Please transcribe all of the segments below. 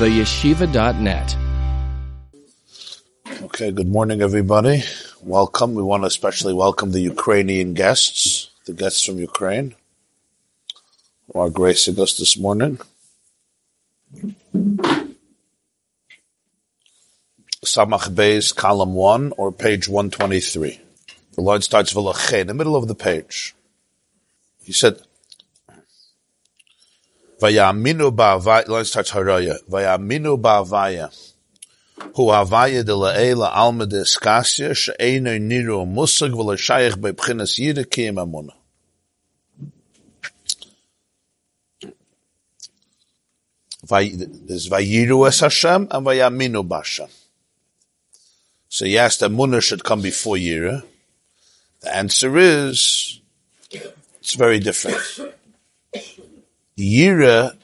theyeshiva.net. Okay, good morning, everybody. Welcome. We want to especially welcome the Ukrainian guests, the guests from Ukraine, who are gracing us this morning. Samach Beis, column 1, or page 123. The line starts V'lachay, in the middle of the page. He said, Vayaminu ba'avaya, line starts Haraya, Vayaminu ba'avaya, hu havaya de la'ela alma de eskasya, she'eino niru musag v'lashayach be'bchinas yira kiyim amuna. There's Vayiru es Hashem and Vayaminu b'Hashem. So he asked that Munah should come before Yira. The answer is, it's very different. Yira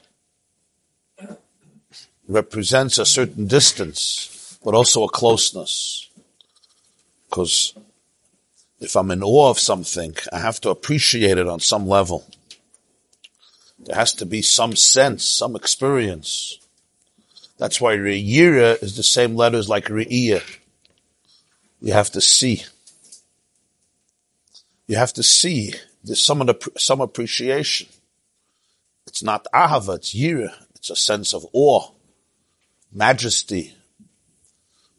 represents a certain distance, but also a closeness. Because if I'm in awe of something, I have to appreciate it on some level. There has to be some sense, some experience. That's why Yira is the same letters like Re'iyah. You have to see. You have to see. There's some, some appreciation. It's not ahava, it's yira. It's a sense of awe, majesty.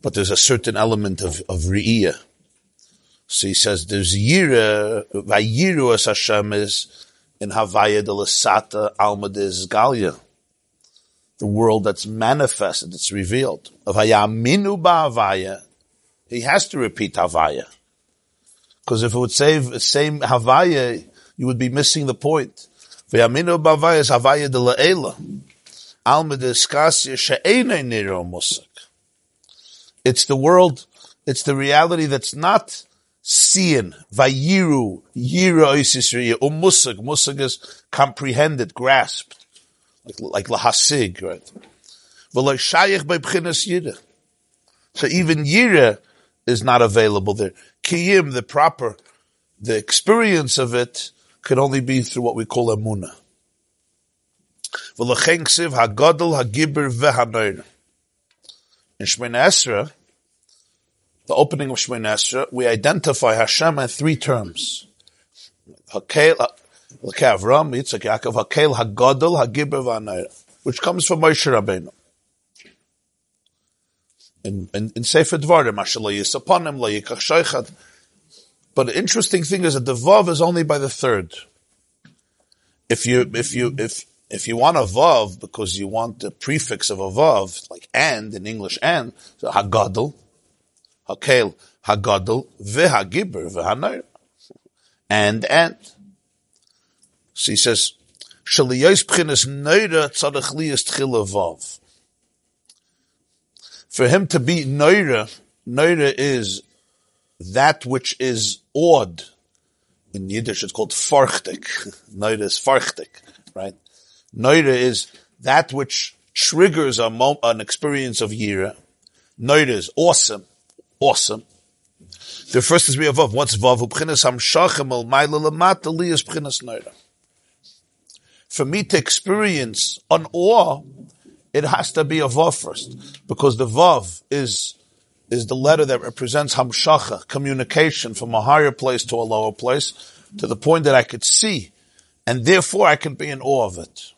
But there's a certain element of, of re'iyah. So he says there's yira, vayiru as Hashem is in Havaya de Lasata Alma de Galia. The world that's manifested, it's revealed. Vayaminu ba'avaya, he has to repeat Havaya. Because if it would say the same Havaya, you would be missing the point. V'yaminu b'Havaya is Havaya de la'ela. Alma de Skasya she'ene niro musak. It's the world, it's the reality that's not seeing. Vayiru, yira oisisriya, um musak. Musak is comprehended, grasped. Like, like lahasig, right? V'lo shayich by b'chinas yira. So even yira is not available there. Kiyim, the proper, the experience of it can only be through what we call emuna. V'lechen hagadol v'hanoir. In Shemina Esra, the opening of Shemina Esra, we identify Hashem in three terms. Hakel, Hakel Avram, Yitzchak Yaakov, Hakel hagadol hagibir v'hanoir, which comes from Moshe Rabbeinu in, in, in Sefer Dvarim. But the interesting thing is that the vav is only by the third. If you, if you, if, if you want a vav because you want the prefix of a vav, like and in English and, so hagadol, hakel, hagadol, v'hagibber, v'hanair. And, and. So he says, Shaliyos b'chinas neira tzadach liyas tchila vav for him to be Noira, Noira is that which is awed. In Yiddish, it's called farchtik. Noira is farchtik, right? Noira is that which triggers a mo- an experience of Yira. Noira is awesome, awesome. The first is we have What's Vav? Ubchinas hamshachem el maila lamata li is bchinas. For me to experience an awe, it has to be a vav first, because the vav is is the letter that represents hamshacha, communication from a higher place to a lower place, to the point that I could see, and therefore I can be in awe of it.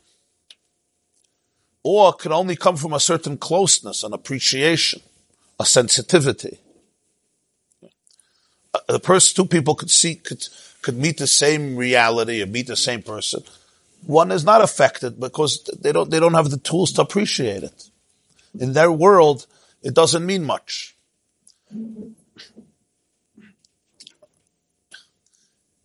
Awe can only come from a certain closeness, an appreciation, a sensitivity. Uh, the person, two people could see, could, could meet the same reality or meet the same person, one is not affected because they don't, they don't have the tools to appreciate it. In their world, it doesn't mean much.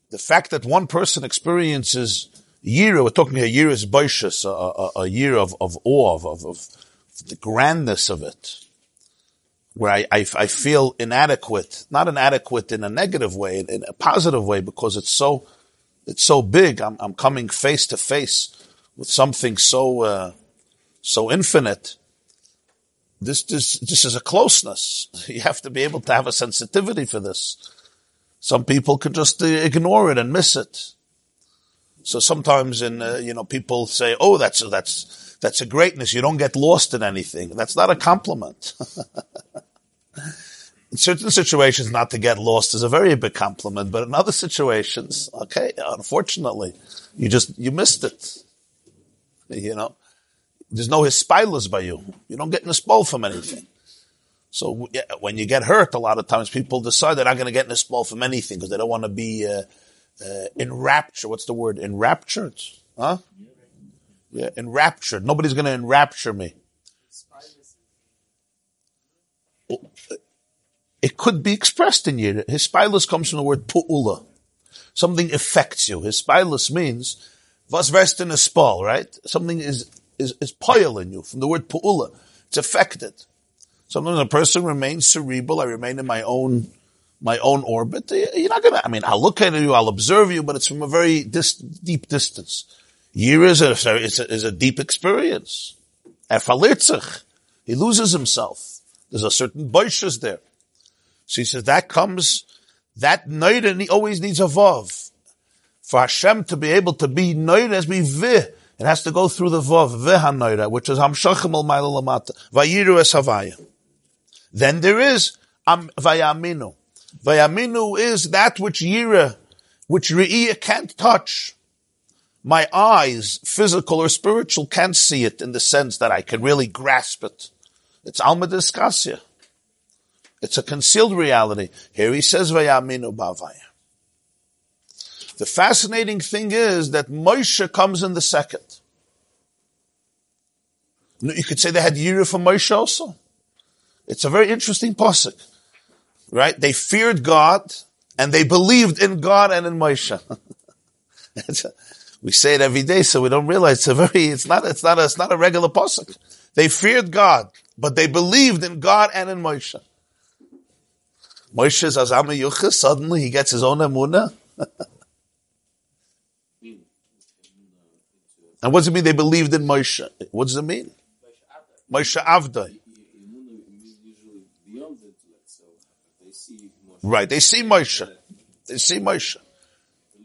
The fact that one person experiences year, we're talking a year is boishus, a, a, a, year of, of awe, of, of, of, the grandness of it, where I, I, I, feel inadequate, not inadequate in a negative way, in a positive way, because it's so it's so big. I'm, I'm coming face to face with something so, uh, so infinite. This, this, this is a closeness. You have to be able to have a sensitivity for this. Some people can just uh, ignore it and miss it. So sometimes in, uh, you know, people say, oh, that's, that's, that's a greatness. You don't get lost in anything. That's not a compliment. in certain situations, not to get lost is a very big compliment, but in other situations, okay, unfortunately, you just, you missed it. You know, there's no hispilus by you. You don't get nispol from anything. So yeah, when you get hurt, a lot of times people decide they're not going to get nispol from anything because they don't want to be uh, uh, enraptured. What's the word? Enraptured? Huh? Yeah, enraptured. Nobody's going to enrapture me. It could be expressed in you. Hispilus comes from the word pu'ula. Something affects you. Hispilus means was rest in a spall, right? Something is, is, is poil in you from the word pu'ula. It's affected. Sometimes a person remains cerebral. I remain in my own, my own orbit. You're not gonna, I mean, I'll look at you, I'll observe you, but it's from a very deep distance. Year is a, is a, is a deep experience. Efalitzach. He loses himself. There's a certain boishes there. So he says that comes, that night and he always needs a vav. For Hashem to be able to be noid as be vih, it has to go through the vav, vihanoida, which is hamshachim al ma'ila lamata, vayiru es havaya. Then there is um, vayaminu. Vayaminu is that which yira, which re'iyah can't touch. My eyes, physical or spiritual, can't see it in the sense that I can really grasp it. It's alma discassia. It's a concealed reality. Here he says, Vayaminu bavaya. The fascinating thing is that Moshe comes in the second. You could say they had Yira for Moshe also. It's a very interesting pasuk, right? They feared God and they believed in God and in Moshe. a, we say it every day, so we don't realize it's a very, it's not, it's not a, it's not a regular pasuk. They feared God, but they believed in God and in Moshe. Moshe is Azama Yuchas, suddenly he gets his own emunah. and what does it mean they believed in Moshe? What does it mean? Moshe Avdai. Right, they see Moshe. They see Moshe.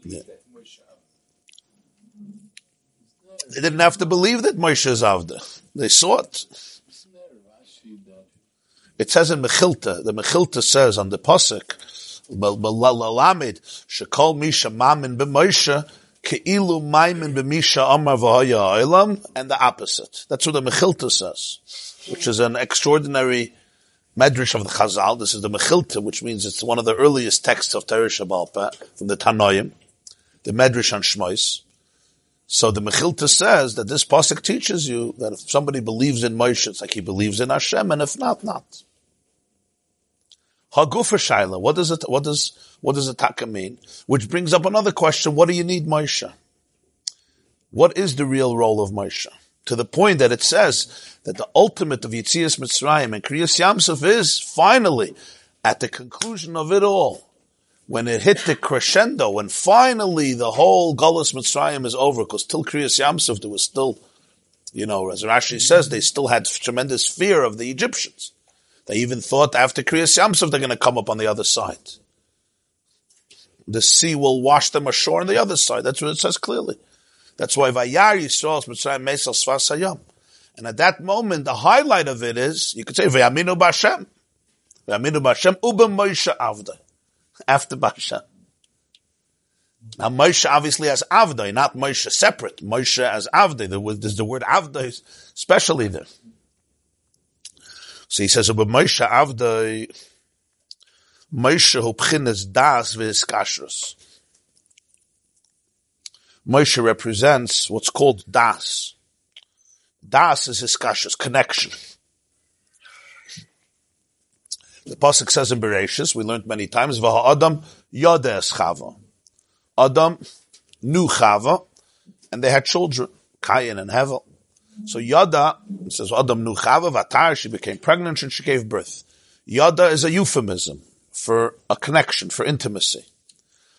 Yeah. They didn't have to believe that Moshe is Avda. They saw it. It says in Mechilta, the Mechilta says on the Pasuk, Lalamid, Shekol Misha Mamin b'Moshe, Ke'ilu Maimin b'Misha Amar v'Haya and the opposite. That's what the Mechilta says, which is an extraordinary medrash of the Chazal. This is the Mechilta, which means it's one of the earliest texts of Torah Shabbat uh, from the Tanoim, the medrash on Shmois. So the Mechilta says that this pasuk teaches you that if somebody believes in Moshe, it's like he believes in Hashem, and if not, not. Hagufa Shaila. What does it, what does, what does Ataka mean? Which brings up another question. What do you need Moshe? What is the real role of Moshe? To the point that it says that the ultimate of Yitzias Mitzrayim and Kriyas Yamsuf is finally at the conclusion of it all. When it hit the crescendo, when finally the whole Gullus Mitzrayim is over, because till Kriyas Yamsuf there was still, you know, as Rashi says, they still had tremendous fear of the Egyptians. They even thought after Kriyas Yamsuf they're going to come up on the other side. The sea will wash them ashore on the other side. That's what it says clearly. That's why Vayar Yisrael Mitzrayim Mesal Svas And at that moment, the highlight of it is, you could say, Vayaminu Bashem. Vayaminu Bashem Uba Moshe Avda. After Bashem. Now Moshe obviously has Avda, not Moshe separate. Moshe as Avda. There's the word Avda especially there. So he says, "But Moshe Avdai, Moshe das v'hiskashrus." Moshe represents what's called das. Das is hiskashrus, connection. The pasuk says in Bereshis, we learned many times, "Vaha Adam yodes Chava." Adam knew Chava, and they had children, Cain and Hevel. So Yada, it says Adam knew Nuchava Vatar, she became pregnant and she gave birth. Yada is a euphemism for a connection, for intimacy.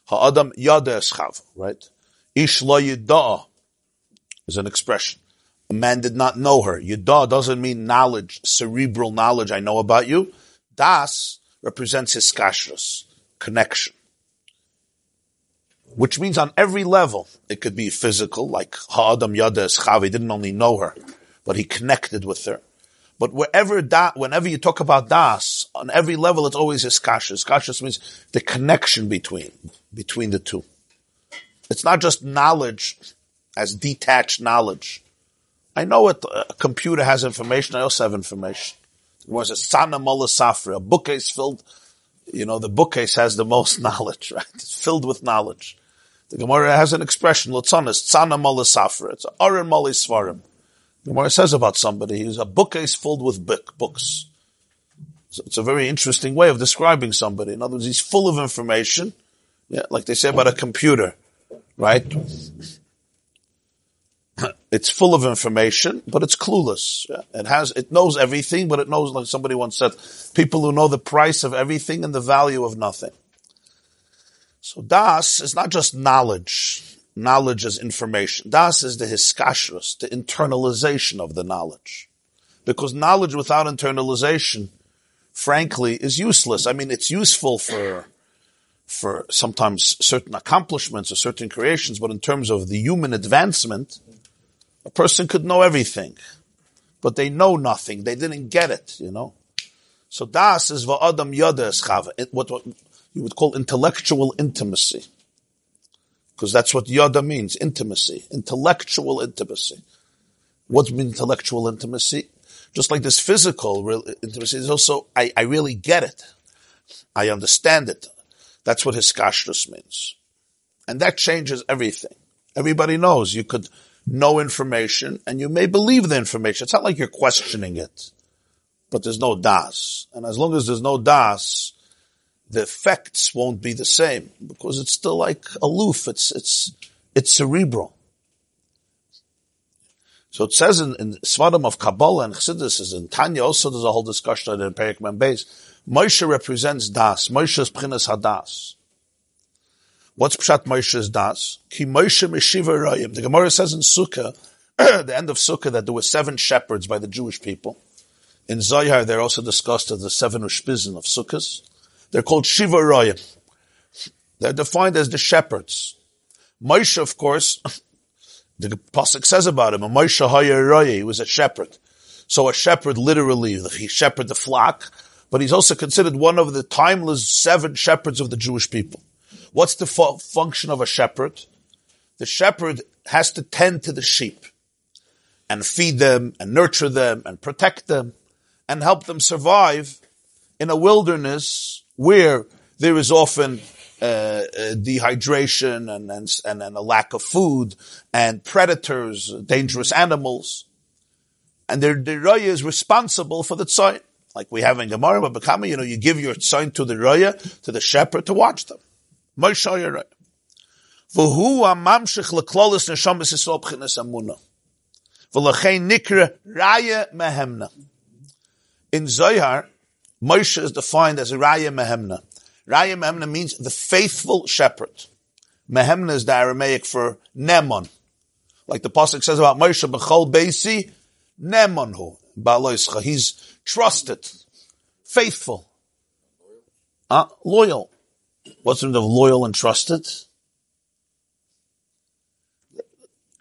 Ha'adam Yada Eschav, right? Ish lo Yada is an expression. A man did not know her. Yada doesn't mean knowledge, cerebral knowledge, I know about you. Das represents his kashrus, connection which means on every level. It could be physical, like Ha'adam Yada Chavi didn't only know her, but he connected with her. But wherever da, whenever you talk about das, on every level, it's always iskashas. Iskashas means the connection between, between the two. It's not just knowledge as detached knowledge. I know it, a computer has information, I also have information. It was a sana safra, a bookcase filled, you know, the bookcase has the most knowledge, right? It's filled with knowledge. The Gemara has an expression, Lutzonis, Tzana Mala Safra. It's Arin Mali Svarim. The Gemara says about somebody, he's a bookcase filled with book, books. So it's a very interesting way of describing somebody. In other words, he's full of information. Yeah, like they say about a computer, right? It's full of information, but it's clueless. Yeah? It has, it knows everything, but it knows, like somebody once said, people who know the price of everything and the value of nothing. So das is not just knowledge knowledge is information. Das is the hiskashrus, the internalization of the knowledge. Because knowledge without internalization, frankly, is useless. I mean, it's useful for, for sometimes certain accomplishments or certain creations, but in terms of the human advancement, a person could know everything, but they know nothing. They didn't get it, you know. So das is va'adam yada eschava, what, what you would call intellectual intimacy because that's what yada means, intimacy, intellectual intimacy. What's intellectual intimacy? Just like this physical intimacy is also, I, I really get it. I understand it. That's what hiskashrus means. And that changes everything. Everybody knows you could know information and you may believe the information. It's not like you're questioning it, but there's no das. And as long as there's no das, the effects won't be the same because it's still like aloof. It's, it's, it's cerebral. So it says in, in Svarim of Kabbalah and Chassidus is in Tanya also there's a whole discussion in the Perik Membeis. Moshe represents Das. Moshe is Pchinas Hadas. What's Pshat Moshe's Das? Ki Moshe Meshiva Rayim. The Gemara says in Sukkah, the end of Sukkah, that there were seven shepherds by the Jewish people. In Zohar, they're also discussed as the seven Ushpizin of Sukkahs. They're called Shiva Royim. They're defined as the shepherds. Moshe, of course, the Pasuk says about him, a Moshe Roya, he was a shepherd. So a shepherd literally, he shepherded the flock, but he's also considered one of the timeless seven shepherds of the Jewish people. What's the fu- function of a shepherd? The shepherd has to tend to the sheep and feed them and nurture them and protect them and help them survive in a wilderness where there is often uh, uh, dehydration and, and, and, and, a lack of food and predators, dangerous animals. And the, the raya is responsible for the tzayin. Like we have in Gemara, but Bekama, you know, you give your tzayin to the raya, to the shepherd to watch them. V'hu amamshich leklolis neshamis yisrael b'chinas amuna. V'lechein nikra raya mehemna. In Zohar, Moshe is defined as a Raya Mehemna. Raya Mehemna means the faithful shepherd. Mehemna is the Aramaic for Nemon. Like the Pasuk says about Moshe, B'chol Beisi, Nemonhu. Ba'aloischa. He's trusted, faithful, uh, loyal. What's the of loyal and trusted?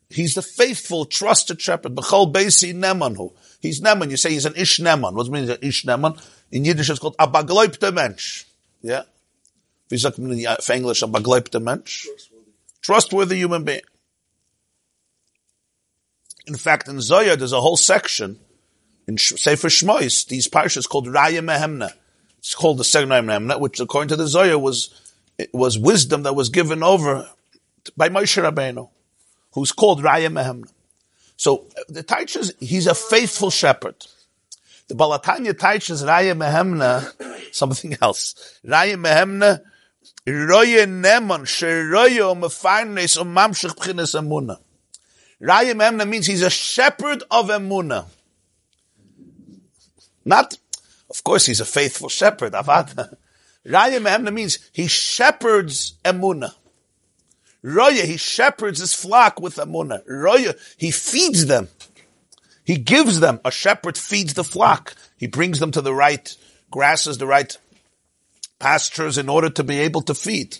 He's the faithful, trusted shepherd. B'chol Beisi Nemonhu. He's Neman. You say he's an Ish Neman. What does it mean? An Ish Neman. In Yiddish, it's called a bagleipte Mensch. Yeah. Wie sagt man in uh, English, a bagleipte Mensch? Trustworthy. Human being. In fact, in Zohar, there's a whole section in Sefer Shmois, these parshas called Raya Mehemna. It's called the second Mehemna, which according to the Zohar was, was wisdom that was given over by Moshe Rabbeinu, who's called Raya Mehemna. So the Taichas, he's a faithful shepherd. The Balatanya Taichas Raya Mehemna, something else. Raya Mehemna, Roye Neman, Sheroye Mefarnes Umamshich Pchines Amuna. Raya Mehemna means he's a shepherd of Emuna. Not, of course, he's a faithful shepherd, Avada. Raya Mehemna means he shepherds Emuna. Roya, he shepherds his flock with Amunah. Roya, he feeds them. He gives them. A shepherd feeds the flock. He brings them to the right grasses, the right pastures in order to be able to feed.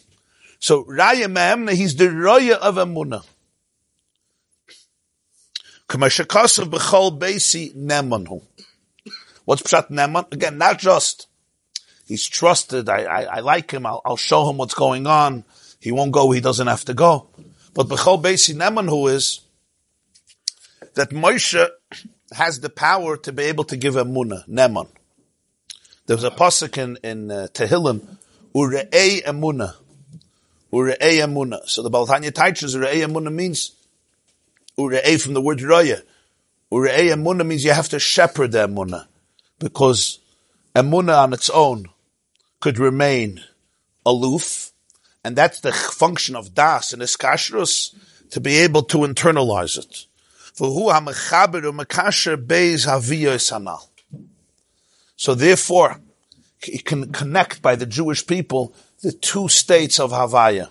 So Raya Mehemna, he's the Raya of Amunah. What's pshat neman? Again, not just he's trusted. I, I, I like him. I'll, I'll, show him what's going on. He won't go. He doesn't have to go. But b'chol beisi nemanhu is that Moshe has the power to be able to give a munah, neman. There's a pasuk in, in uh, Tehillim, ure'ei emuna. Ure'ei emuna. So the Baltanya teaches ure'ei emuna means, ure'ei from the word raya. Ure'ei emuna means you have to shepherd the emuna. Because emuna on its own could remain aloof, and that's the function of das and iskashrus, to be able to internalize it. So therefore, it can connect by the Jewish people the two states of Havaya.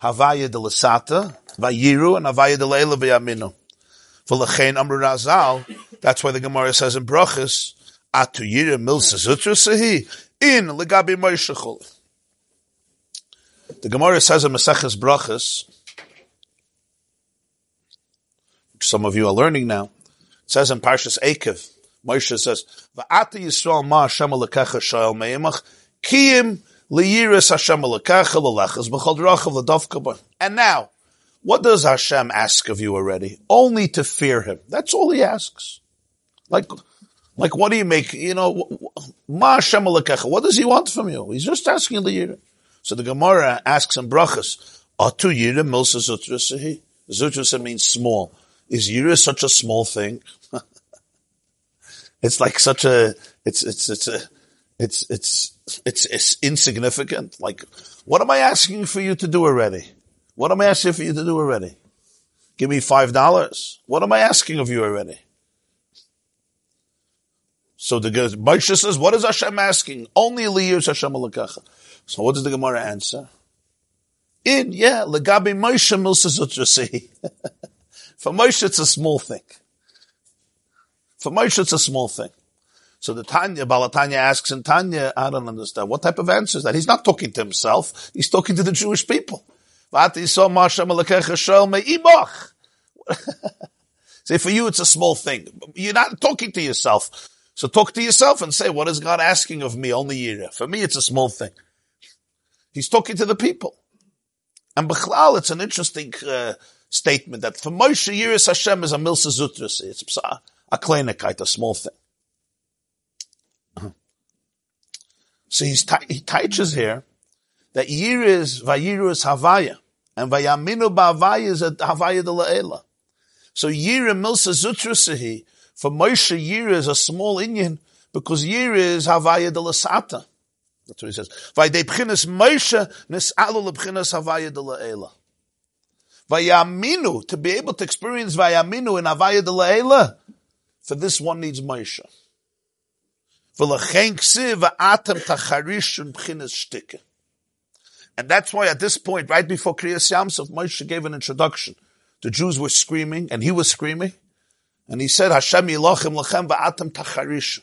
Havaya de Lasata, Vayiru, and Havaya de Leila V'yaminu. V'lechein Amru Razal, that's why the Gemara says in Brachas, Atu Yira Milsa Zutra Sehi, in Legabi Moishachol. The Gemara says in Maseches Brachas, which some of you are learning now, it says in Parshas Ekev, Moshe says, "Va'ata Yisrael ma Hashem alekecha shayel meimach kiyim liyiris Hashem alekecha lelechas b'chol drachav ledavka And now, what does Hashem ask of you already? Only to fear Him. That's all He asks. Like, like what do you make? You know, ma Hashem alekecha. What does He want from you? He's just asking liyira. So the Gemara asks in brachas, "Atu yira milsa zutrasahi." Zutrasa means small. Is yira such a small thing? It's like such a, it's, it's, it's a, it's, it's, it's, it's insignificant. Like, what am I asking for you to do already? What am I asking for you to do already? Give me five dollars. What am I asking of you already? So the Moshe says, what is Hashem asking? Only liyus Hashem alakacha. So what does the Gemara answer? In, yeah, legabi Moshe milsa For Moshe, it's a small thing. For Moshe, it's a small thing. So the Tanya, Balatanya asks in Tanya, I don't understand. What type of answer is that? He's not talking to himself. He's talking to the Jewish people. Say, for you, it's a small thing. You're not talking to yourself. So talk to yourself and say, what is God asking of me? Only Yira. For me, it's a small thing. He's talking to the people. And Bechlal, it's an interesting uh, statement that for Moshe, Yiris Hashem is a milsa zutras. It's a kleinigkeit, a small thing. So he's he teaches here that Yir is Vayiru is Havaya, and Vayaminu Ba'avaya is a Havaya de La'ela. So Yir Milsa Zutrasahi, for Moshe Yir is a small inyan, because Yir is Havaya de Lasata. That's what he says. Vayde B'chinas Moshe Nis'alu L'B'chinas Havaya de La'ela. Vayaminu, to be able to experience Vayaminu in Havaya de La'ela, for this one needs Moshe. And that's why at this point, right before Kriyas Yamsov, Moshe gave an introduction. The Jews were screaming, and he was screaming, and he said, Hashem yilachim lachem va'atem tacharishun.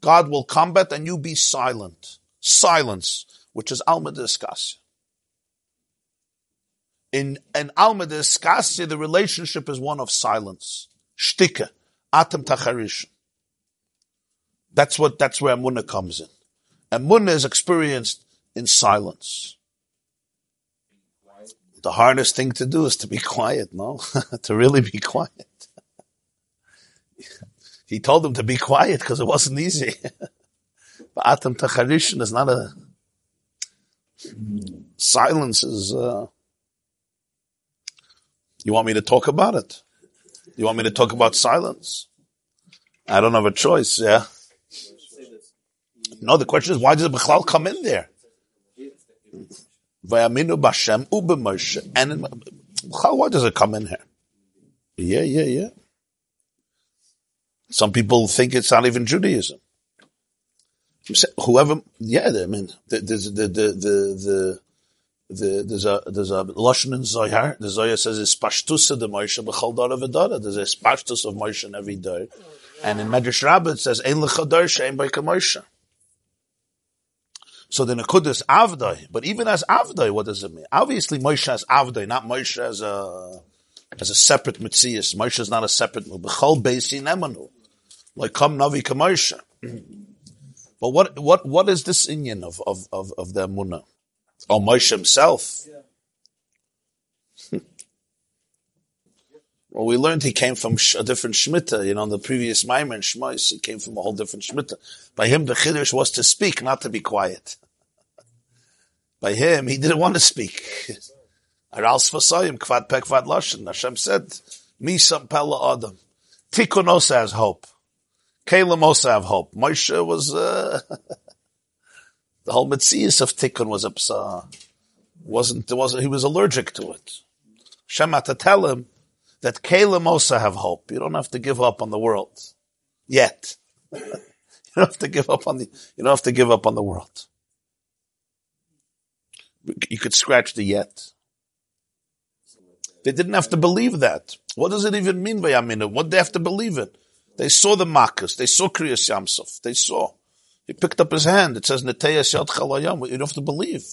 God will combat and you be silent. Silence, which is Alma Diskasya. In, in Alma Diskasya, the relationship is one of silence. Shtika. Atam Tacharish. That's what, that's where Amunah comes in. Amunah is experienced in silence. The hardest thing to do is to be quiet, no? to really be quiet. he told them to be quiet because it wasn't easy. but Atam Tacharishan is not a, silence is, uh, you want me to talk about it? You want me to talk about silence? I don't have a choice, yeah? No, the question is, why does Bechlal come in there? And why does it come in here? Yeah, yeah, yeah. Some people think it's not even Judaism. Whoever, yeah, I mean, there's the, the, the, the, the, there's a there's a lashon in Zohar. The Zohar says it's pashtusa de Moshe b'chol dara v'dara. There's a pashtus of Moshe in every day, and in Medrash Rabbah it says ein lechadar shein by Moshe. So the Nekudas Avdai, but even as Avdai, what does it mean? Obviously Moshe as Avdai, not Moshe as a as a separate Mitzias. Moshe is not a separate, B'chol Beisi Nemanu. Like come Navi Kamoshe. But what, what, what is this inyan of, of, of, of the Amunah? Oh, Moshe himself. Well, we learned he came from a different Shemitah. You know, in the previous Maimer and Shmois, he came from a whole different Shemitah. By him, the Chiddush was to speak, not to be quiet. By him, he didn't want to speak. Aral Sfasayim, Kvad Pek Kvad Lashon. Hashem said, Mi Sam Pella Adam. Tikkun also has hope. Kalim also have hope. Moshe was, uh, the whole Metzias of Tikkun was upsa. Wasn't, wasn't, he was allergic to it. Hashem had to tell him, that Kalim also have hope. You don't have to give up on the world. Yet. you don't have to give up on the, you don't have to give up on the world. You could scratch the yet. They didn't have to believe that. What does it even mean by Aminu? What do they have to believe in? They saw the Makkos. They saw Kriyas Yamsov. They saw. He picked up his hand. It says, Neteyas Yad Chalayam. You don't have to believe.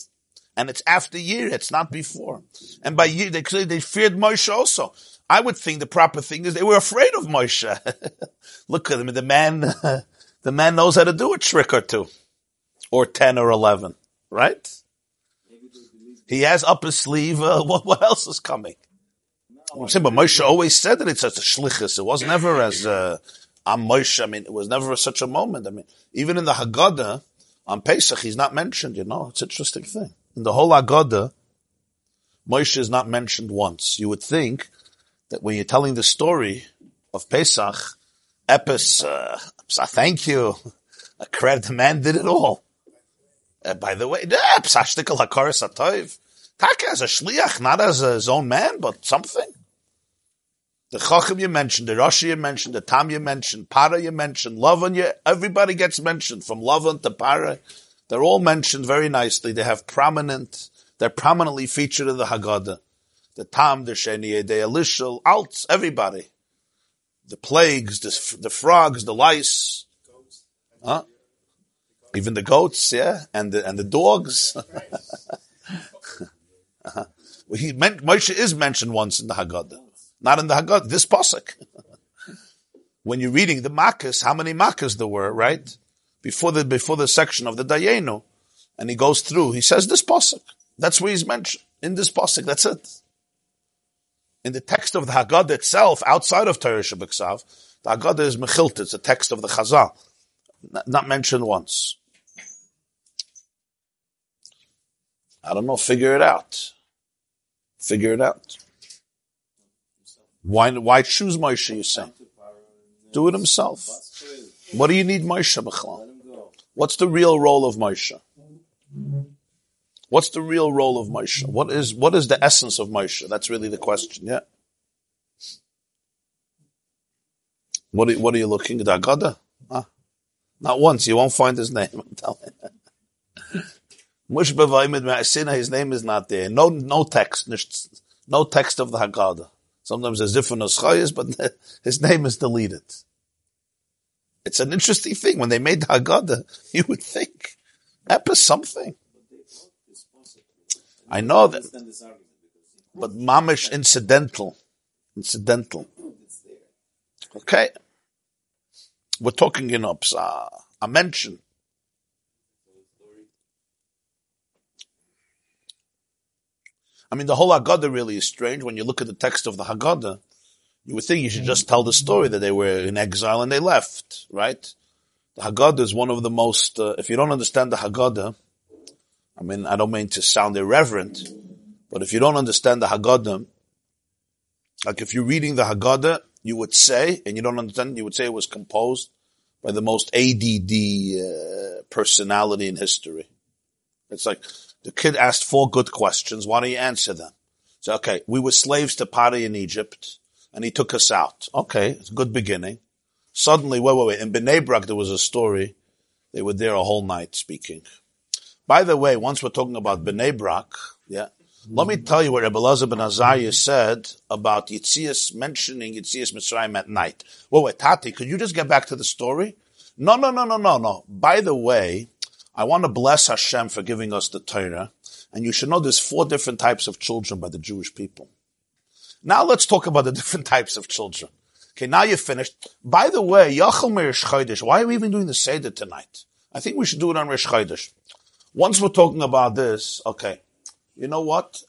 And it's after year. It's not before. And by year, they, they feared Moshe also. I would think the proper thing is they were afraid of Moshe. Look at him. The man, the man knows how to do a trick or two. Or 10 or 11. Right? He has up his sleeve. Uh, what, what else is coming? I'm saying, but Moshe always said that it's as a shlichus. It was never as uh, I'm Moshe. I mean, it was never such a moment. I mean, even in the Haggadah on Pesach, he's not mentioned. You know, it's an interesting thing. In the whole Haggadah, Moshe is not mentioned once. You would think that when you're telling the story of Pesach, Epis, uh, thank you. A credit, man did it all. Uh, by the way, Psashtikal Hakaris Atoiv. Taka as a shliach, not as his own man, but something. The Chacham you mentioned, the Rashi you mentioned, the Tam you mentioned, Para you mentioned, Lavan you, everybody gets mentioned, from Lavan to Para. They're all mentioned very nicely. They have prominent, they're prominently featured in the Haggadah the Tam, the Sheni, the Elishal, Alts, everybody. The plagues, the, the frogs, the lice. Huh? Even the goats, yeah, and the, and the dogs. uh-huh. well, he meant, Moshe is mentioned once in the Haggadah. Not in the Haggadah, this Pasuk. when you're reading the Makkos, how many Makkos there were, right? Before the, before the section of the Dayenu. And he goes through, he says this Pasuk. That's where he's mentioned. In this Pasuk, that's it in the text of the Haggadah itself, outside of Torah Shabbat the Haggadah is Mechilt, it's a text of the Chazal, not mentioned once. I don't know, figure it out. Figure it out. Why, why choose Moshe, you say? Do it himself. What do you need Moshe? What's the real role of Moshe? What's the real role of Moshe? What is, what is the essence of Moshe? That's really the question, yeah. What are, what are you looking at? Agada? Not once. You won't find his name. I'm telling you. His name is not there. No, no text. No text of the Haggadah. Sometimes there's different nuschayas, but his name is deleted. It's an interesting thing. When they made the Haggadah, you would think, Epis something. I know that. But mamish incidental. Incidental. Okay. We're talking in a, I mention. I mean, the whole Haggadah really is strange. When you look at the text of the Haggadah, you would think you should just tell the story that they were in exile and they left, right? The Haggadah is one of the most, uh, if you don't understand the Haggadah, I mean, I don't mean to sound irreverent, but if you don't understand the Haggadah, like if you're reading the Haggadah, you would say, and you don't understand, you would say it was composed by the most ADD uh, personality in history. It's like the kid asked four good questions. Why don't you answer them? So, okay, we were slaves to Pari in Egypt, and he took us out. Okay, it's a good beginning. Suddenly, wait, wait, wait. In Bnei Brak, there was a story. They were there a whole night speaking. By the way, once we're talking about Bnei Brak, yeah, let me tell you what Rebbe Lazar ben Azariah said about Yitzias mentioning Yitzias Mitzrayim at night. Well, wait, Tati, could you just get back to the story? No, no, no, no, no, no. By the way, I want to bless Hashem for giving us the Torah. And you should know there's four different types of children by the Jewish people. Now let's talk about the different types of children. Okay, now you're finished. By the way, Yachal Merish Chodesh, why are we even doing the Seder tonight? I think we should do it on Rish Chodesh. Once we're talking about this, okay, you know what?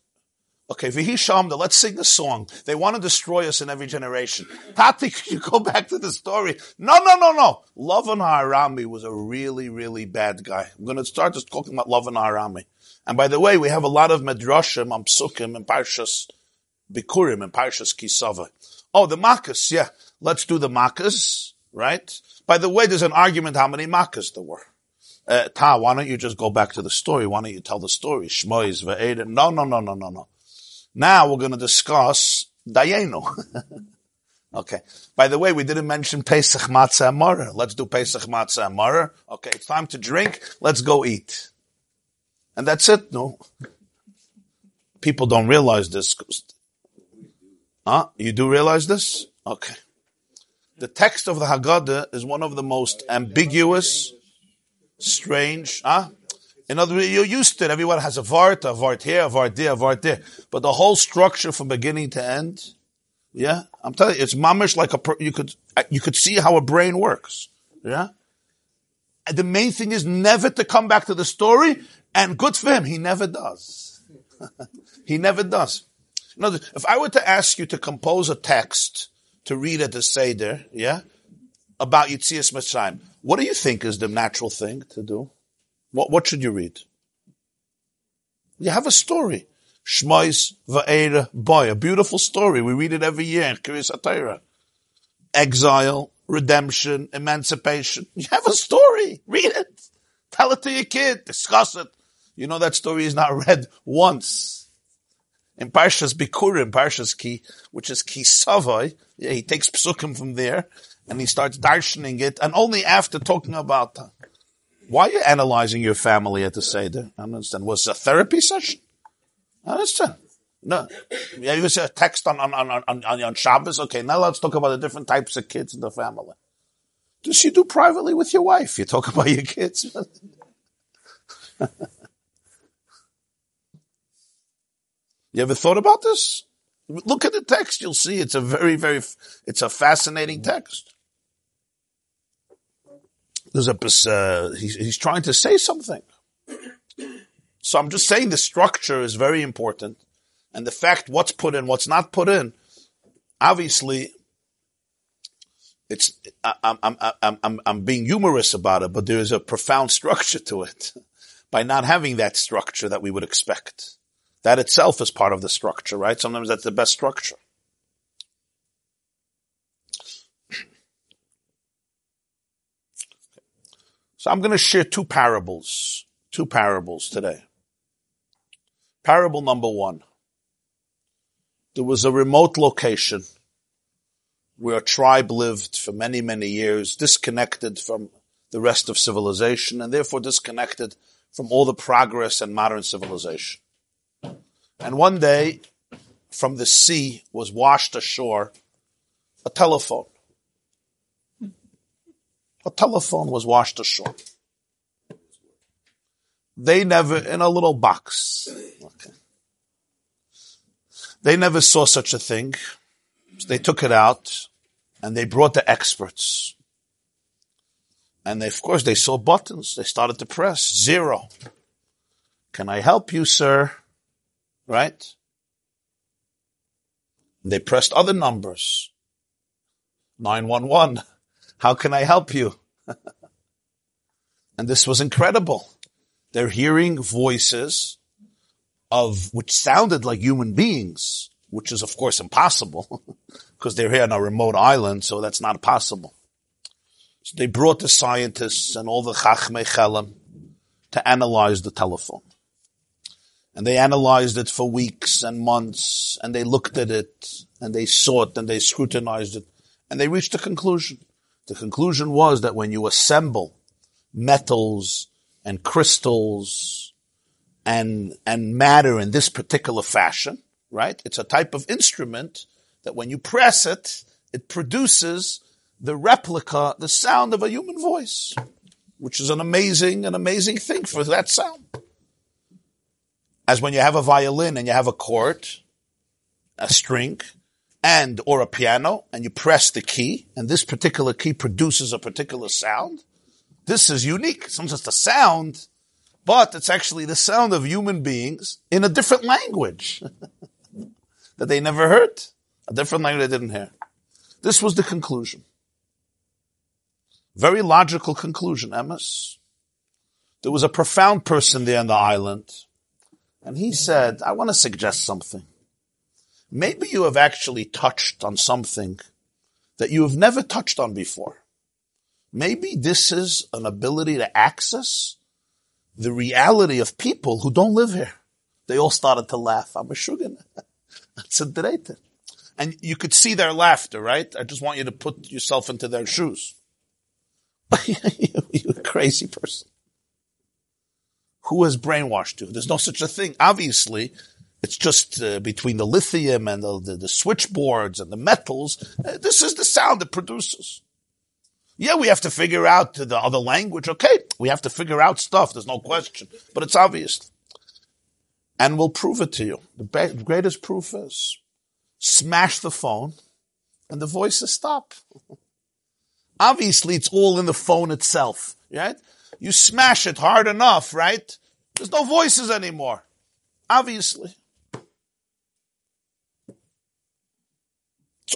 Okay, Vihi let's sing the song. They want to destroy us in every generation. Tati, could you go back to the story? No, no, no, no. Lavan Harami was a really, really bad guy. I'm going to start just talking about Lavan Harami. And by the way, we have a lot of medrashim on psukim and parshas bikurim and parshas kisava. Oh, the makas, yeah. Let's do the makas, right? By the way, there's an argument how many makas there were. Uh, Ta, why don't you just go back to the story? Why don't you tell the story? Shmois, ve'edim. No, no, no, no, no, no. Now we're going to discuss Dayenu. okay. By the way, we didn't mention Pesach Matzah Amara. Let's do Pesach Matzah Amara. Okay, it's time to drink. Let's go eat. And that's it. No. People don't realize this. Huh? You do realize this? Okay. The text of the Haggadah is one of the most ambiguous, strange, huh? In other words, you're used to it. Everyone has a vart, a vart here, a vart there, a vart there. But the whole structure from beginning to end, yeah, I'm telling you, it's mamish like a, you could, you could see how a brain works. Yeah. And the main thing is never to come back to the story, and good for him, he never does. he never does. In other, if I were to ask you to compose a text to read at the Seder, yeah, about Yitzias Mitzrayim, what do you think is the natural thing to do? What, what should you read? You have a story. Shmois Va'era Boy, a beautiful story. We read it every year in Kriyas HaTorah. Exile, redemption, emancipation. You have a story. Read it. Tell it to your kid. Discuss it. You know that story is not read once. In Parshas Bikurim, Parshas Ki, which is Ki Savoy, yeah, he takes psukim from there and he starts darshaning it, and only after talking about why are you analyzing your family at the Seder? I don't understand. Was it a therapy session? I understand. No. Yeah, you a text on, on, on, on, on Shabbos. Okay, now let's talk about the different types of kids in the family. Just you do privately with your wife. You talk about your kids. you ever thought about this? Look at the text. You'll see it's a very, very, it's a fascinating text there's a uh, he's, he's trying to say something. So I'm just saying the structure is very important, and the fact what's put in, what's not put in. Obviously, it's I'm I'm I'm I'm, I'm being humorous about it, but there is a profound structure to it. By not having that structure that we would expect, that itself is part of the structure, right? Sometimes that's the best structure. So I'm going to share two parables, two parables today. Parable number one. There was a remote location where a tribe lived for many, many years, disconnected from the rest of civilization and therefore disconnected from all the progress and modern civilization. And one day, from the sea was washed ashore a telephone. A telephone was washed ashore. They never, in a little box. Okay. They never saw such a thing. So they took it out and they brought the experts. And they, of course, they saw buttons. They started to press zero. Can I help you, sir? Right? They pressed other numbers. 911. How can I help you? and this was incredible. They're hearing voices of, which sounded like human beings, which is of course impossible because they're here on a remote island, so that's not possible. So they brought the scientists and all the Chachmei Chelam to analyze the telephone. And they analyzed it for weeks and months, and they looked at it, and they saw it, and they scrutinized it, and they reached a conclusion. The conclusion was that when you assemble metals and crystals and, and matter in this particular fashion, right? It's a type of instrument that when you press it, it produces the replica, the sound of a human voice, which is an amazing, an amazing thing for that sound. As when you have a violin and you have a chord, a string, and or a piano and you press the key and this particular key produces a particular sound. This is unique. It's not just a sound, but it's actually the sound of human beings in a different language that they never heard, a different language they didn't hear. This was the conclusion. Very logical conclusion, Emmis. There was a profound person there on the island, and he said, I want to suggest something. Maybe you have actually touched on something that you have never touched on before. Maybe this is an ability to access the reality of people who don't live here. They all started to laugh. I'm a shugan. That's a dreite. And you could see their laughter, right? I just want you to put yourself into their shoes. You're a crazy person. Who has brainwashed you? There's no such a thing. Obviously, it's just uh, between the lithium and the, the, the, switchboards and the metals. Uh, this is the sound it produces. Yeah, we have to figure out the other language. Okay, we have to figure out stuff. There's no question, but it's obvious. And we'll prove it to you. The greatest proof is smash the phone and the voices stop. Obviously, it's all in the phone itself, right? You smash it hard enough, right? There's no voices anymore. Obviously.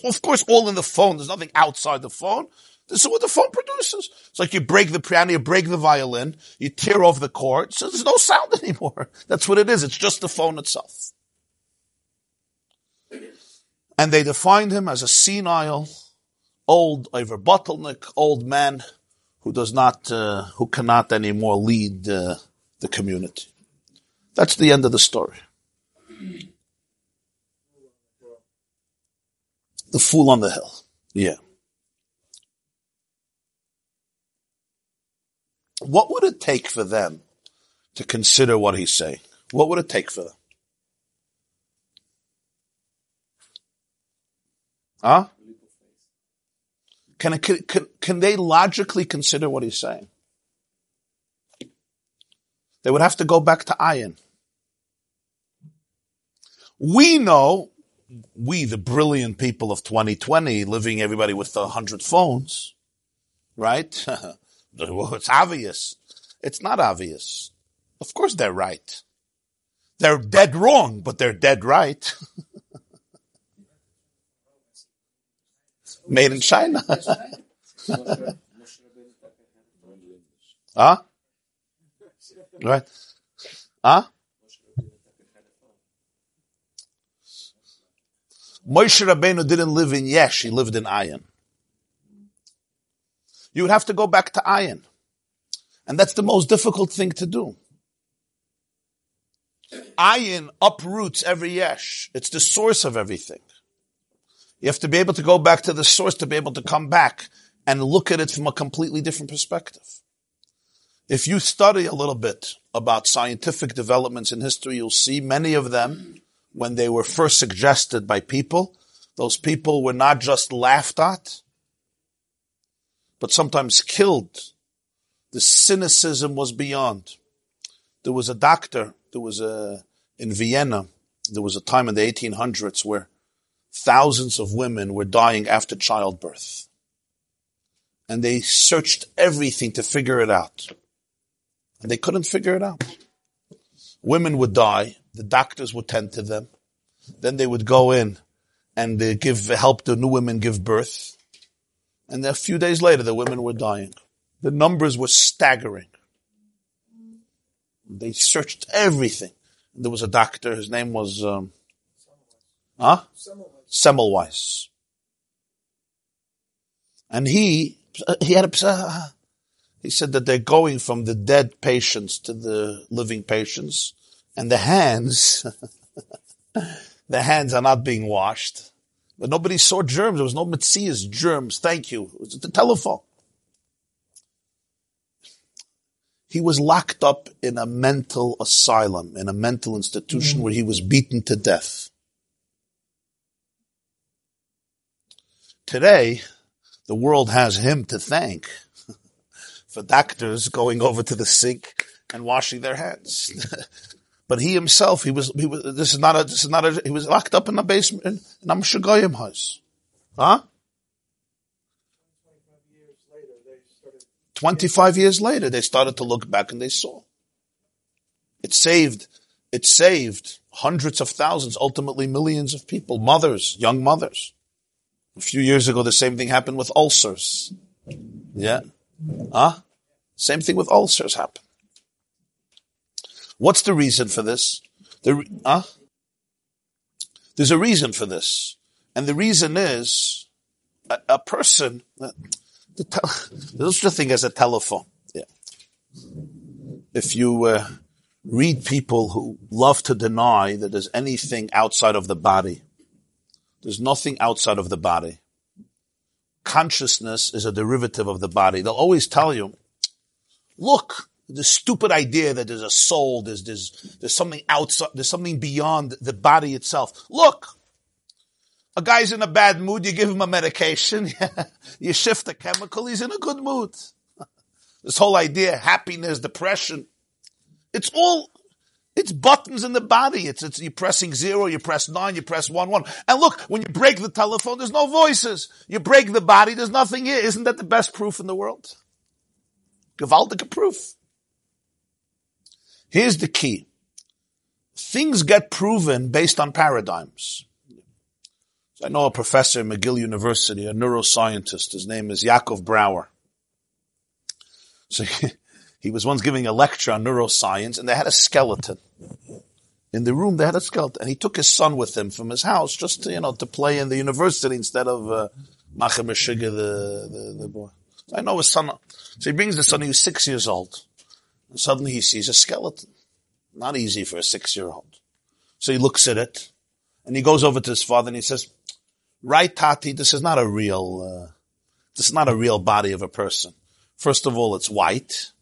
Of course, all in the phone. There's nothing outside the phone. This is what the phone produces. It's like you break the piano, you break the violin, you tear off the cord, so there's no sound anymore. That's what it is. It's just the phone itself. And they defined him as a senile, old, over bottleneck, old man who does not, uh, who cannot anymore lead uh, the community. That's the end of the story. The fool on the hill. Yeah. What would it take for them to consider what he's saying? What would it take for them? Huh? Can, can, can they logically consider what he's saying? They would have to go back to Ayin. We know we, the brilliant people of 2020, living everybody with a hundred phones, right? well, it's obvious. It's not obvious. Of course they're right. They're dead wrong, but they're dead right. Made in China. huh? Right? Huh? Moshe Rabbeinu didn't live in Yesh, he lived in Ayin. You would have to go back to Ayin. And that's the most difficult thing to do. Ayin uproots every Yesh. It's the source of everything. You have to be able to go back to the source to be able to come back and look at it from a completely different perspective. If you study a little bit about scientific developments in history, you'll see many of them when they were first suggested by people, those people were not just laughed at, but sometimes killed. The cynicism was beyond. There was a doctor, there was a, in Vienna, there was a time in the 1800s where thousands of women were dying after childbirth. And they searched everything to figure it out. And they couldn't figure it out. Women would die the doctors would tend to them. Then they would go in and they give help the new women give birth. And a few days later, the women were dying. The numbers were staggering. They searched everything. There was a doctor. His name was, um, huh? Semmelweis. And he, he had a, he said that they're going from the dead patients to the living patients and the hands, the hands are not being washed. But nobody saw germs. There was no Matthias germs. Thank you. It was the telephone. He was locked up in a mental asylum, in a mental institution mm-hmm. where he was beaten to death. Today, the world has him to thank for doctors going over to the sink and washing their hands. But he himself, he was, he was, this is not a, this is not a, he was locked up in the basement in, Amshagoyim house. Huh? 25 years later, they started to look back and they saw. It saved, it saved hundreds of thousands, ultimately millions of people, mothers, young mothers. A few years ago, the same thing happened with ulcers. Yeah. Huh? Same thing with ulcers happened. What's the reason for this? The, huh? There's a reason for this. And the reason is a, a person, the te- there's such a thing as a telephone. Yeah. If you uh, read people who love to deny that there's anything outside of the body, there's nothing outside of the body. Consciousness is a derivative of the body. They'll always tell you, look, the stupid idea that there's a soul, there's, there's, there's something outside, there's something beyond the body itself. Look, a guy's in a bad mood, you give him a medication, you shift a chemical, he's in a good mood. This whole idea, happiness, depression, it's all, it's buttons in the body. It's, it's, you're pressing zero, you press nine, you press one, one. And look, when you break the telephone, there's no voices. You break the body, there's nothing here. Isn't that the best proof in the world? Gewaltige proof. Here's the key. Things get proven based on paradigms. I know a professor at McGill University, a neuroscientist. His name is Yaakov Brower. So he, he was once giving a lecture on neuroscience and they had a skeleton. In the room they had a skeleton and he took his son with him from his house just to, you know, to play in the university instead of, uh, Machem the, the, the boy. So I know his son. So he brings the son, he was six years old. And suddenly he sees a skeleton. Not easy for a six year old. So he looks at it and he goes over to his father and he says, right, Tati, this is not a real, uh, this is not a real body of a person. First of all, it's white.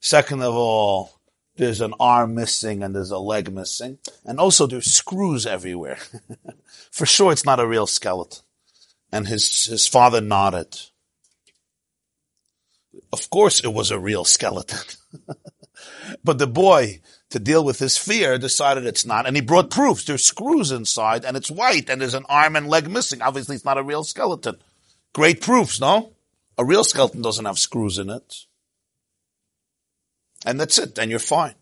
Second of all, there's an arm missing and there's a leg missing. And also there's screws everywhere. For sure it's not a real skeleton. And his, his father nodded. Of course it was a real skeleton. but the boy, to deal with his fear, decided it's not, and he brought proofs. There's screws inside, and it's white, and there's an arm and leg missing. Obviously, it's not a real skeleton. Great proofs, no? A real skeleton doesn't have screws in it. And that's it, And you're fine.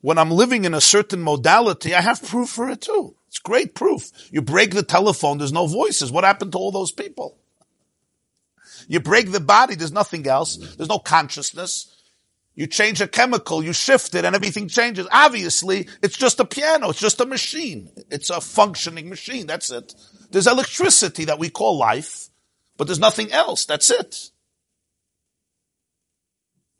When I'm living in a certain modality, I have proof for it too. It's great proof. You break the telephone, there's no voices. What happened to all those people? You break the body, there's nothing else. There's no consciousness. You change a chemical, you shift it, and everything changes. Obviously, it's just a piano, it's just a machine. It's a functioning machine, that's it. There's electricity that we call life, but there's nothing else, that's it.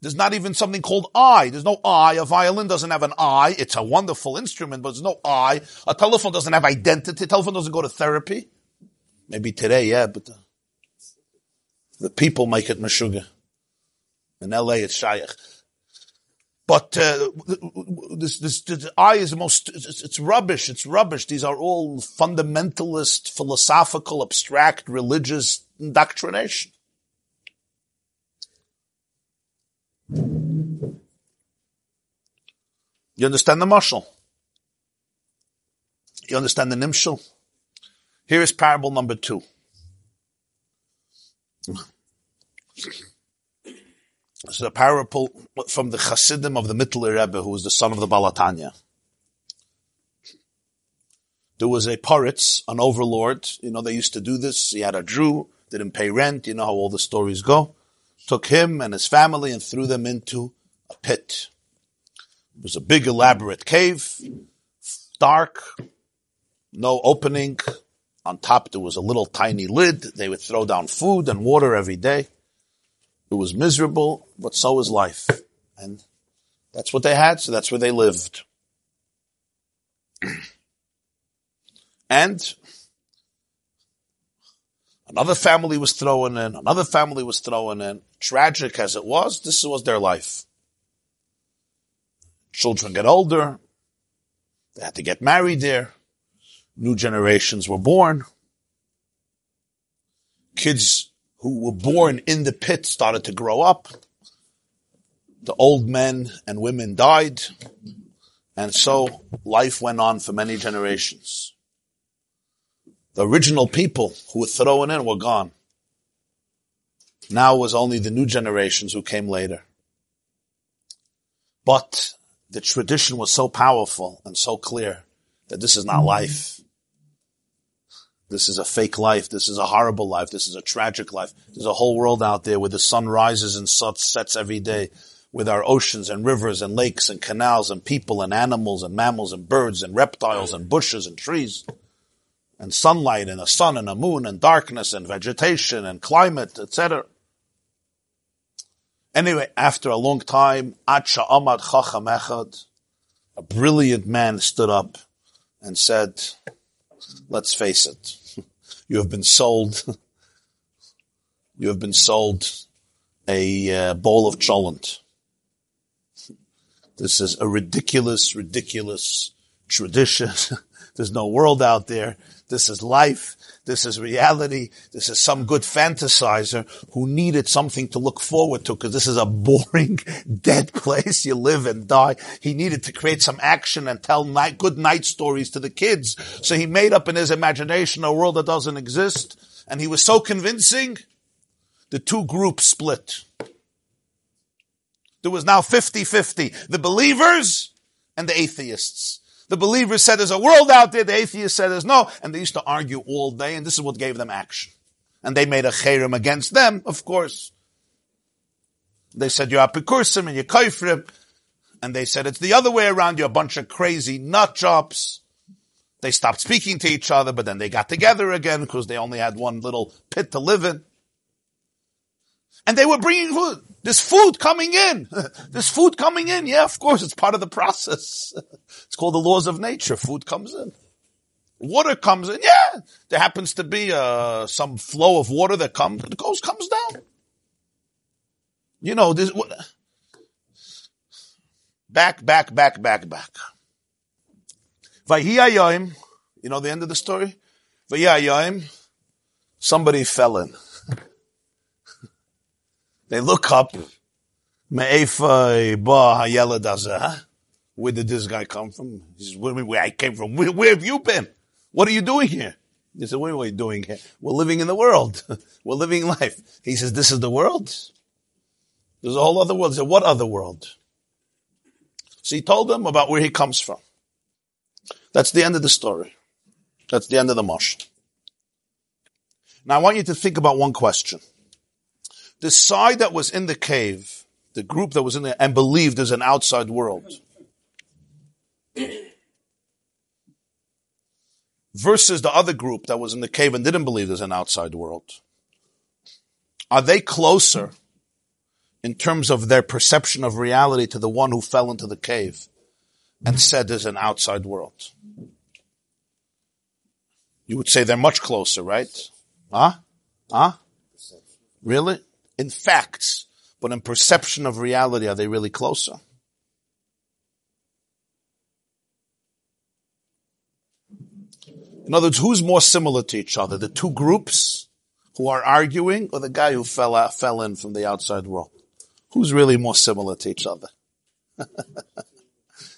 There's not even something called I. There's no I. A violin doesn't have an I. It's a wonderful instrument, but there's no I. A telephone doesn't have identity. A telephone doesn't go to therapy. Maybe today, yeah, but the, the people make it meshuga. In LA, it's shaykh. But uh, this, this, this I is the most. It's, it's rubbish. It's rubbish. These are all fundamentalist, philosophical, abstract, religious indoctrination. You understand the mashal? You understand the nimshal? Here is parable number two. This is a parable from the Chassidim of the Mittler Rebbe, who was the son of the Baal HaTanya. There was a Poritz, an overlord. You know, they used to do this. He had a Jew, didn't pay rent. You know how all the stories go took him and his family and threw them into a pit. It was a big elaborate cave, dark, no opening. On top there was a little tiny lid. They would throw down food and water every day. It was miserable, but so was life. And that's what they had, so that's where they lived. and Another family was thrown in. Another family was thrown in. Tragic as it was, this was their life. Children get older. They had to get married there. New generations were born. Kids who were born in the pit started to grow up. The old men and women died, and so life went on for many generations. The original people who were thrown in were gone. Now it was only the new generations who came later. But the tradition was so powerful and so clear that this is not life. This is a fake life. This is a horrible life. This is a tragic life. There's a whole world out there where the sun rises and sets every day with our oceans and rivers and lakes and canals and people and animals and mammals and birds and reptiles and bushes and trees and sunlight and a sun and a moon and darkness and vegetation and climate, etc. Anyway, after a long time, Acha Amad Chacham Echad, a brilliant man stood up and said, let's face it, you have been sold, you have been sold a uh, bowl of cholent. This is a ridiculous, ridiculous tradition. There's no world out there. This is life. This is reality. This is some good fantasizer who needed something to look forward to because this is a boring, dead place. You live and die. He needed to create some action and tell night, good night stories to the kids. So he made up in his imagination a world that doesn't exist. And he was so convincing, the two groups split. There was now 50-50. The believers and the atheists. The believers said there's a world out there, the atheists said there's no, and they used to argue all day, and this is what gave them action. And they made a cherem against them, of course. They said you're apikursim and you're kaifrim, and they said it's the other way around, you're a bunch of crazy nut jobs. They stopped speaking to each other, but then they got together again because they only had one little pit to live in. And they were bringing food. There's food coming in. There's food coming in. Yeah, of course, it's part of the process. It's called the laws of nature. Food comes in. Water comes in. Yeah, there happens to be uh, some flow of water that comes, it goes, comes down. You know, this, what, back, back, back, back, back. Vayhi you know the end of the story? Vayhi somebody fell in. They look up. Where did this guy come from? He says, where, where I came from. Where, where, have you been? What are you doing here? He said, what are we doing here? We're living in the world. We're living life. He says, this is the world? There's a whole other world. He said, what other world? So he told them about where he comes from. That's the end of the story. That's the end of the mashal. Now I want you to think about one question the side that was in the cave, the group that was in there and believed there's an outside world, versus the other group that was in the cave and didn't believe there's an outside world. Are they closer in terms of their perception of reality to the one who fell into the cave and mm-hmm. said there's an outside world? You would say they're much closer, right? Huh? Huh? Really? in facts, but in perception of reality, are they really closer? In other words, who's more similar to each other? The two groups who are arguing or the guy who fell out, fell in from the outside world? Who's really more similar to each other?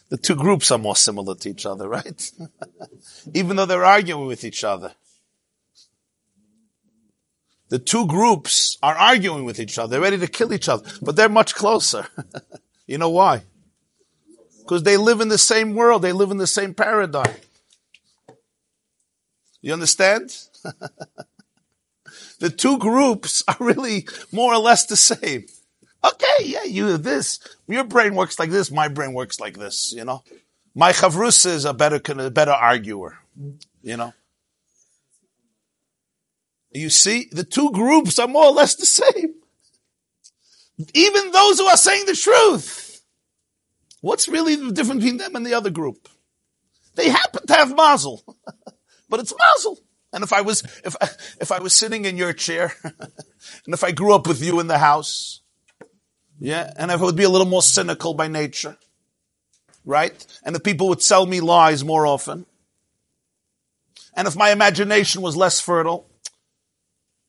the two groups are more similar to each other, right? Even though they're arguing with each other the two groups are arguing with each other. They're ready to kill each other, but they're much closer. you know why? Because they live in the same world. They live in the same paradigm. You understand? the two groups are really more or less the same. Okay, yeah, you this. Your brain works like this. My brain works like this. You know, my chavrus is a better, a better arguer. You know, you see, the two groups are more or less the same. Even those who are saying the truth. What's really the difference between them and the other group? They happen to have mazel, but it's mazel. And if I was, if, if I was sitting in your chair, and if I grew up with you in the house, yeah, and if I would be a little more cynical by nature, right? And the people would sell me lies more often. And if my imagination was less fertile,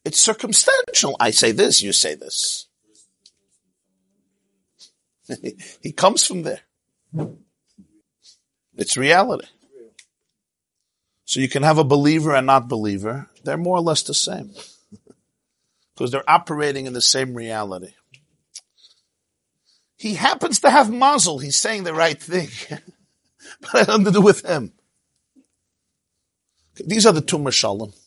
it's circumstantial. I say this, you say this. he comes from there. It's reality. So you can have a believer and not believer. They're more or less the same. because they're operating in the same reality. He happens to have mazel. He's saying the right thing. but it has nothing to do with him. These are the two mashalim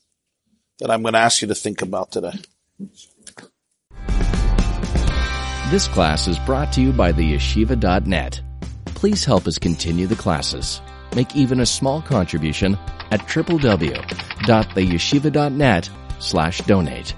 that I'm going to ask you to think about today. This class is brought to you by the yeshiva.net. Please help us continue the classes. Make even a small contribution at www.theyeshiva.net slash donate.